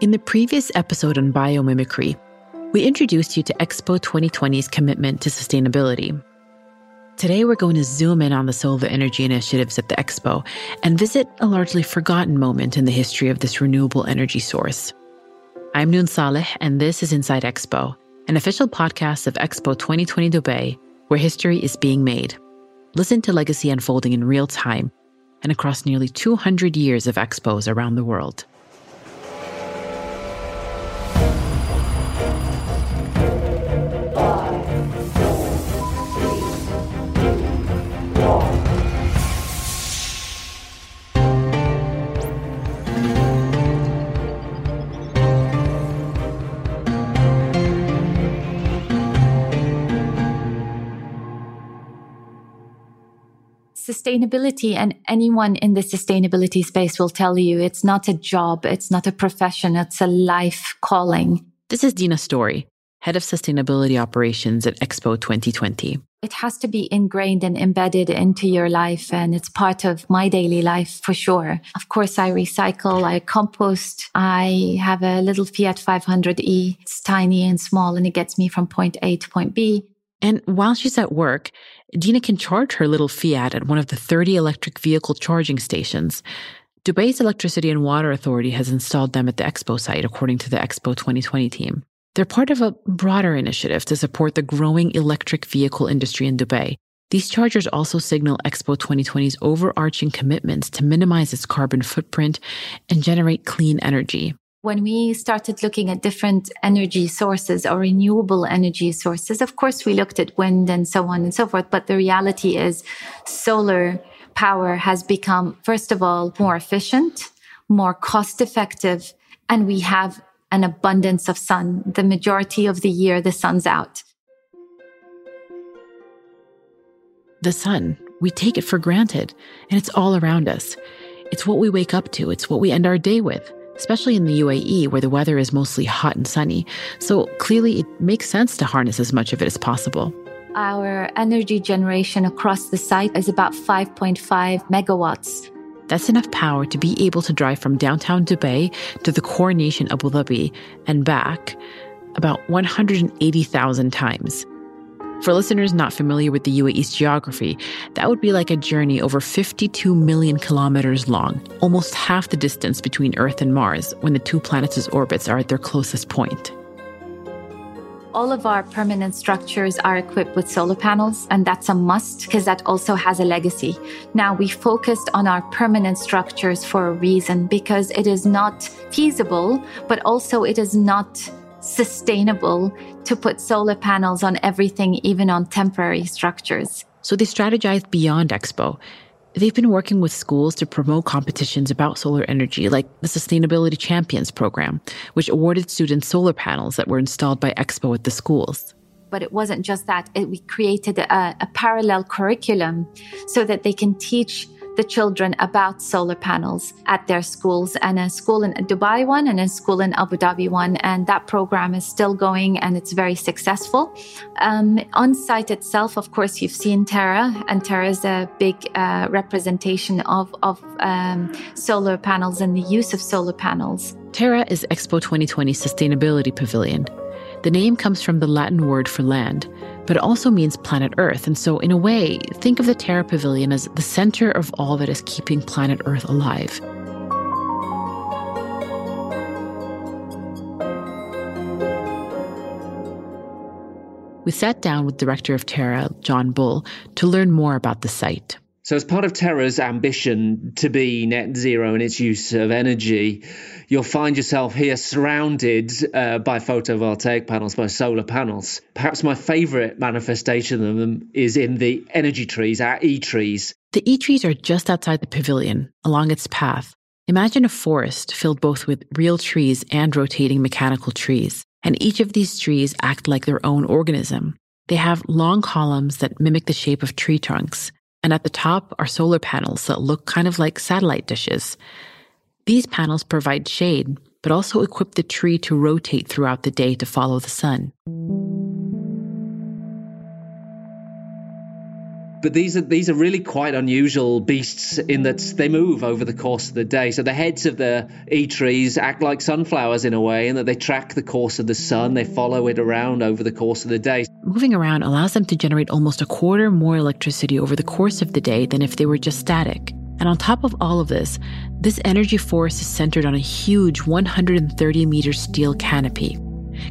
In the previous episode on biomimicry, we introduced you to Expo 2020's commitment to sustainability. Today, we're going to zoom in on the solar energy initiatives at the Expo and visit a largely forgotten moment in the history of this renewable energy source. I'm Noon Saleh, and this is Inside Expo, an official podcast of Expo 2020 Dubai, where history is being made. Listen to legacy unfolding in real time and across nearly 200 years of expos around the world. Sustainability and anyone in the sustainability space will tell you it's not a job, it's not a profession, it's a life calling. This is Dina Storey, Head of Sustainability Operations at Expo 2020. It has to be ingrained and embedded into your life, and it's part of my daily life for sure. Of course, I recycle, I compost, I have a little Fiat 500e. It's tiny and small, and it gets me from point A to point B. And while she's at work, Dina can charge her little Fiat at one of the 30 electric vehicle charging stations. Dubai's Electricity and Water Authority has installed them at the Expo site, according to the Expo 2020 team. They're part of a broader initiative to support the growing electric vehicle industry in Dubai. These chargers also signal Expo 2020's overarching commitments to minimize its carbon footprint and generate clean energy. When we started looking at different energy sources or renewable energy sources, of course, we looked at wind and so on and so forth. But the reality is solar power has become, first of all, more efficient, more cost effective, and we have an abundance of sun. The majority of the year, the sun's out. The sun, we take it for granted, and it's all around us. It's what we wake up to, it's what we end our day with especially in the UAE where the weather is mostly hot and sunny. So clearly, it makes sense to harness as much of it as possible. Our energy generation across the site is about 5.5 megawatts. That's enough power to be able to drive from downtown Dubai to the coronation Abu Dhabi and back about 180,000 times. For listeners not familiar with the UAE's geography, that would be like a journey over 52 million kilometers long, almost half the distance between Earth and Mars when the two planets' orbits are at their closest point. All of our permanent structures are equipped with solar panels, and that's a must because that also has a legacy. Now, we focused on our permanent structures for a reason because it is not feasible, but also it is not sustainable to put solar panels on everything, even on temporary structures. So they strategized beyond Expo. They've been working with schools to promote competitions about solar energy, like the Sustainability Champions program, which awarded students solar panels that were installed by Expo at the schools. But it wasn't just that. It, we created a, a parallel curriculum so that they can teach the children about solar panels at their schools and a school in Dubai one and a school in Abu Dhabi one. And that program is still going and it's very successful. Um, on site itself, of course, you've seen Terra, and Terra is a big uh, representation of, of um, solar panels and the use of solar panels. Terra is Expo 2020 Sustainability Pavilion. The name comes from the Latin word for land, but it also means planet Earth. And so, in a way, think of the Terra Pavilion as the center of all that is keeping planet Earth alive. We sat down with director of Terra, John Bull, to learn more about the site. So, as part of Terra's ambition to be net zero in its use of energy, you'll find yourself here surrounded uh, by photovoltaic panels, by solar panels. Perhaps my favorite manifestation of them is in the energy trees, our E trees. The E trees are just outside the pavilion, along its path. Imagine a forest filled both with real trees and rotating mechanical trees. And each of these trees act like their own organism. They have long columns that mimic the shape of tree trunks. And at the top are solar panels that look kind of like satellite dishes. These panels provide shade, but also equip the tree to rotate throughout the day to follow the sun. But these are these are really quite unusual beasts in that they move over the course of the day. So the heads of the E trees act like sunflowers in a way, in that they track the course of the sun. They follow it around over the course of the day. Moving around allows them to generate almost a quarter more electricity over the course of the day than if they were just static. And on top of all of this, this energy force is centered on a huge 130 meter steel canopy.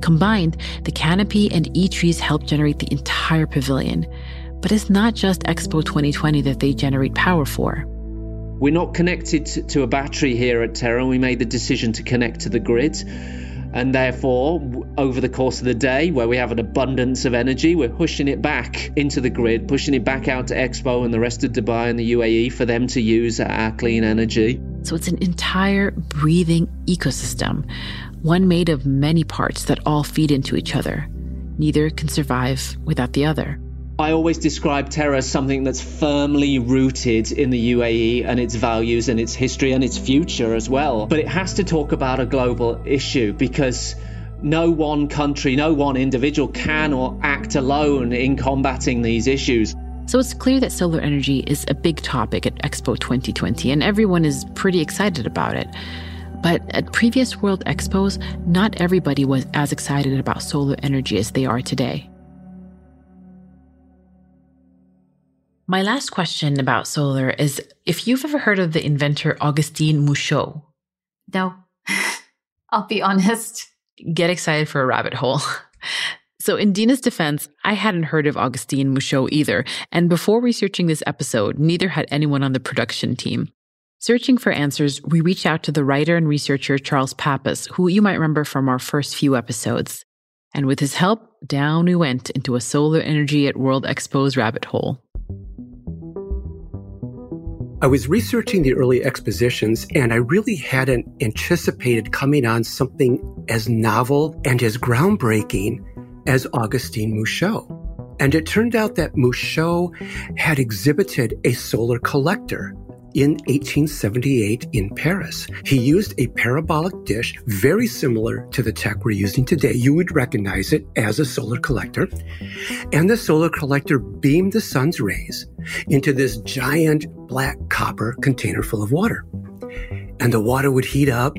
Combined, the canopy and E trees help generate the entire pavilion. But it's not just Expo 2020 that they generate power for. We're not connected to a battery here at Terra. We made the decision to connect to the grid. And therefore, over the course of the day, where we have an abundance of energy, we're pushing it back into the grid, pushing it back out to Expo and the rest of Dubai and the UAE for them to use our clean energy. So it's an entire breathing ecosystem, one made of many parts that all feed into each other. Neither can survive without the other. I always describe Terra as something that's firmly rooted in the UAE and its values and its history and its future as well. But it has to talk about a global issue because no one country, no one individual can or act alone in combating these issues. So it's clear that solar energy is a big topic at Expo 2020, and everyone is pretty excited about it. But at previous World Expos, not everybody was as excited about solar energy as they are today. My last question about solar is if you've ever heard of the inventor Augustin Mouchot. No, I'll be honest. Get excited for a rabbit hole. So, in Dina's defense, I hadn't heard of Augustin Mouchot either. And before researching this episode, neither had anyone on the production team. Searching for answers, we reached out to the writer and researcher Charles Pappas, who you might remember from our first few episodes. And with his help, down we went into a solar energy at World Expo's rabbit hole. I was researching the early expositions and I really hadn't anticipated coming on something as novel and as groundbreaking as Augustin Mouchot. And it turned out that Mouchot had exhibited a solar collector in 1878 in Paris. He used a parabolic dish very similar to the tech we're using today. You would recognize it as a solar collector. And the solar collector beamed the sun's rays into this giant black copper container full of water. And the water would heat up,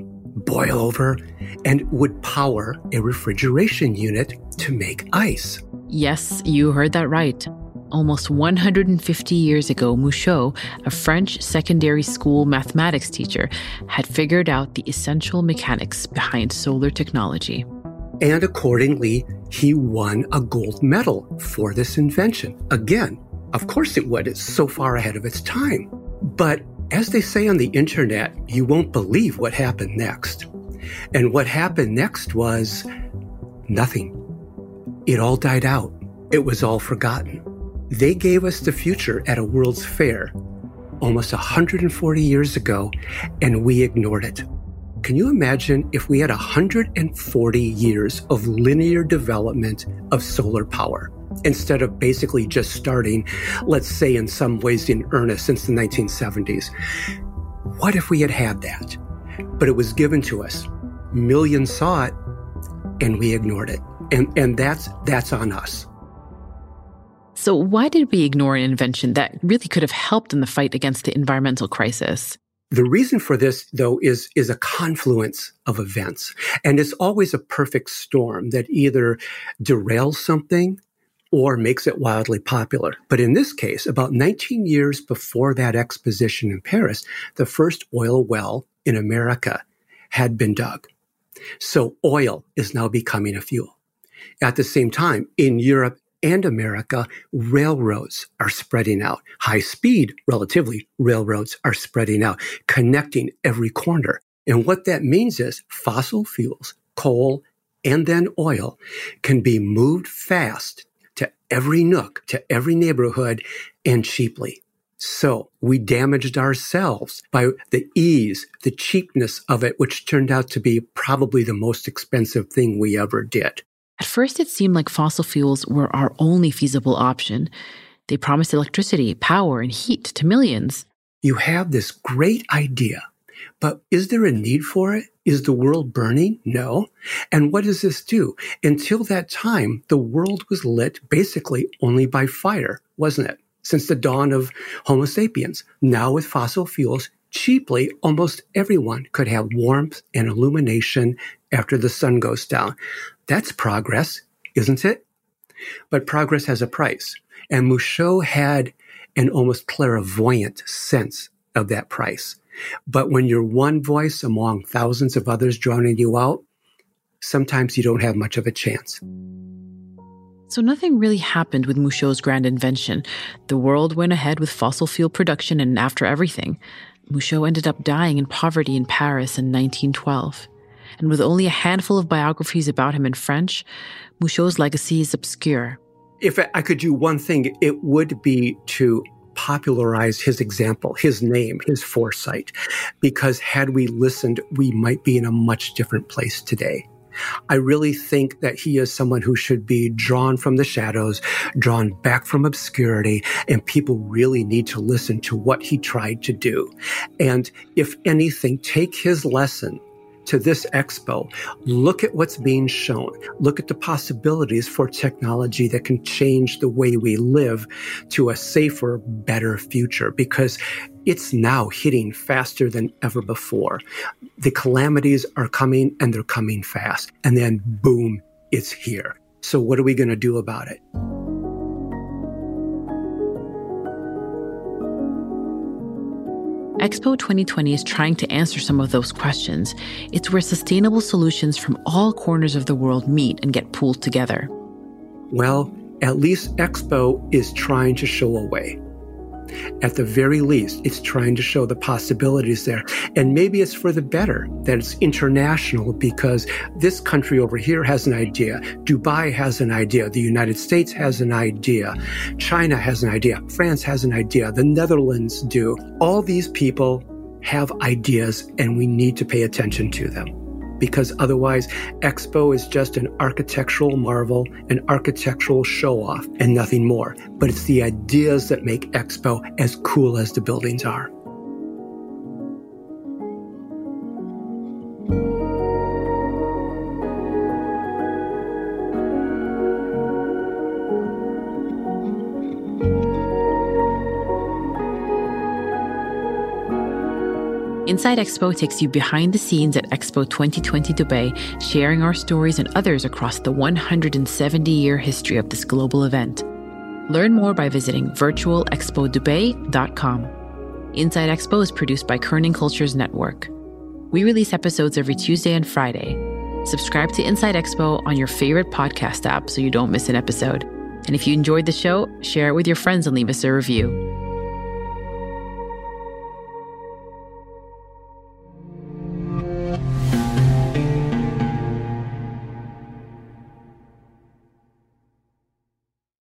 boil over, and would power a refrigeration unit to make ice. Yes, you heard that right. Almost 150 years ago, Mouchot, a French secondary school mathematics teacher, had figured out the essential mechanics behind solar technology. And accordingly, he won a gold medal for this invention. Again, of course it would. It's so far ahead of its time. But as they say on the internet, you won't believe what happened next. And what happened next was nothing. It all died out. It was all forgotten. They gave us the future at a World's Fair almost 140 years ago, and we ignored it. Can you imagine if we had 140 years of linear development of solar power instead of basically just starting, let's say, in some ways in earnest since the 1970s? What if we had had that? But it was given to us. Millions saw it, and we ignored it. And, and that's, that's on us. So, why did we ignore an invention that really could have helped in the fight against the environmental crisis? The reason for this, though, is, is a confluence of events. And it's always a perfect storm that either derails something or makes it wildly popular. But in this case, about 19 years before that exposition in Paris, the first oil well in America had been dug. So oil is now becoming a fuel. At the same time, in Europe and America, railroads are spreading out. High speed, relatively, railroads are spreading out, connecting every corner. And what that means is fossil fuels, coal, and then oil can be moved fast to every nook, to every neighborhood and cheaply. So we damaged ourselves by the ease, the cheapness of it, which turned out to be probably the most expensive thing we ever did. At first, it seemed like fossil fuels were our only feasible option. They promised electricity, power, and heat to millions. You have this great idea, but is there a need for it? Is the world burning? No. And what does this do? Until that time, the world was lit basically only by fire, wasn't it? since the dawn of Homo sapiens. Now with fossil fuels, cheaply, almost everyone could have warmth and illumination after the sun goes down. That's progress, isn't it? But progress has a price. And Mouchot had an almost clairvoyant sense of that price. But when you're one voice among thousands of others drowning you out, sometimes you don't have much of a chance. So nothing really happened with Mouchot's grand invention. The world went ahead with fossil fuel production, and after everything, Mouchot ended up dying in poverty in Paris in 1912. And with only a handful of biographies about him in French, Mouchot's legacy is obscure. If I could do one thing, it would be to popularize his example, his name, his foresight, because had we listened, we might be in a much different place today. I really think that he is someone who should be drawn from the shadows, drawn back from obscurity, and people really need to listen to what he tried to do. And if anything, take his lesson to this expo, look at what's being shown. Look at the possibilities for technology that can change the way we live to a safer, better future because it's now hitting faster than ever before. The calamities are coming and they're coming fast. And then boom, it's here. So what are we going to do about it? Expo 2020 is trying to answer some of those questions. It's where sustainable solutions from all corners of the world meet and get pooled together. Well, at least Expo is trying to show a way. At the very least, it's trying to show the possibilities there. And maybe it's for the better that it's international because this country over here has an idea. Dubai has an idea. The United States has an idea. China has an idea. France has an idea. The Netherlands do. All these people have ideas and we need to pay attention to them because otherwise Expo is just an architectural marvel, an architectural show off, and nothing more. But it's the ideas that make Expo as cool as the buildings are. Inside Expo takes you behind the scenes at Expo 2020 Dubai, sharing our stories and others across the 170 year history of this global event. Learn more by visiting virtualexpodubai.com. Inside Expo is produced by Kerning Cultures Network. We release episodes every Tuesday and Friday. Subscribe to Inside Expo on your favorite podcast app so you don't miss an episode. And if you enjoyed the show, share it with your friends and leave us a review.